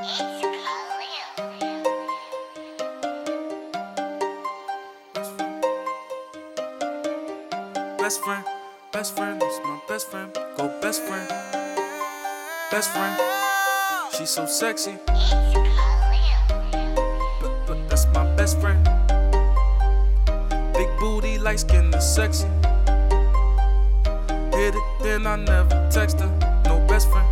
Best friend, best friend, that's my best friend. Go best friend, best friend. She's so sexy, but, but that's my best friend. Big booty, light skin, is sexy. Hit it, then I never text her. No best friend,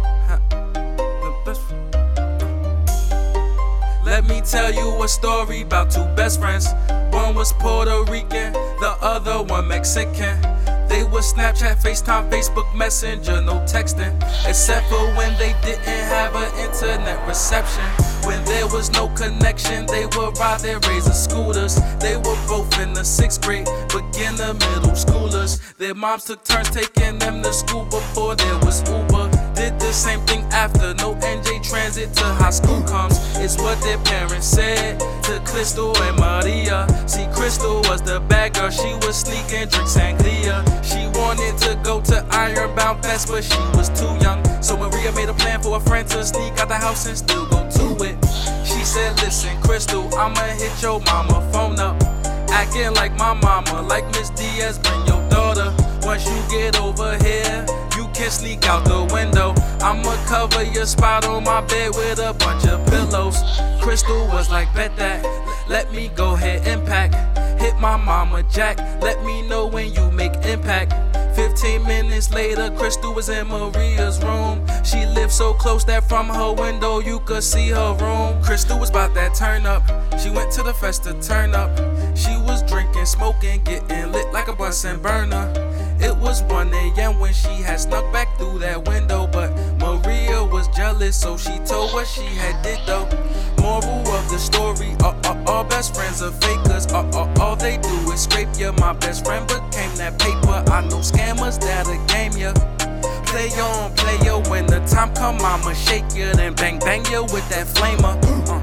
Let me tell you a story about two best friends. One was Puerto Rican, the other one Mexican. They would Snapchat, FaceTime, Facebook Messenger, no texting. Except for when they didn't have an internet reception. When there was no connection, they would ride their razor scooters. They were both in the sixth grade, beginner middle schoolers. Their moms took turns taking them to school before there was Uber. Did the same thing after, no NJ transit to high school comes. It's what their parents said to Crystal and Maria. See, Crystal was the bad girl, she was sneaking drink sangria. She wanted to go to Ironbound Fest, but she was too young. So Maria made a plan for a friend to sneak out the house and still go to it. She said, Listen, Crystal, I'ma hit your mama phone up. Acting like my mama, like Miss Diaz, bring your daughter. Once you get over here, you can sneak out the window. I'ma cover your spot on my bed with a bunch of pillows. Crystal was like, Bet that, let me go ahead and pack. Hit my mama Jack, let me know when you make impact. 15 minutes later, Crystal was in Maria's room. She lived so close that from her window you could see her room. Crystal was about that turn up. She went to the fest to turn up. She was drinking, smoking, getting lit like a Bunsen burner. It was 1 a.m. when she had snuck back through that window, jealous, so she told what she had did though. Moral of the story: all, all, all best friends are fakers. All, all, all they do is scrape you. My best friend became that paper. I know scammers that'll game ya. Play on, play ya. When the time come, I'ma shake ya, then bang bang ya with that flamer. Uh.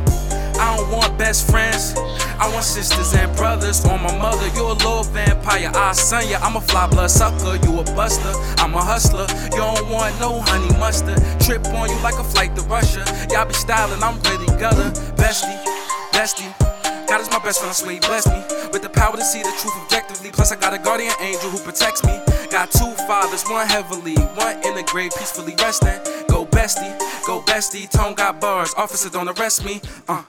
I don't want best friends. I want sisters and brothers. On my mother, you're a little vampire. I son ya, I'm a fly blood sucker. You a buster, I'm a hustler. You don't want no honey mustard. Trip on you like a flight to Russia. Y'all be styling, I'm ready gutter. Bestie, bestie. God is my best friend, I swear he blessed me. With the power to see the truth objectively. Plus, I got a guardian angel who protects me. Got two fathers, one heavily, one in the grave, peacefully resting. Go bestie, go bestie. Tone got bars, officer don't arrest me. Uh.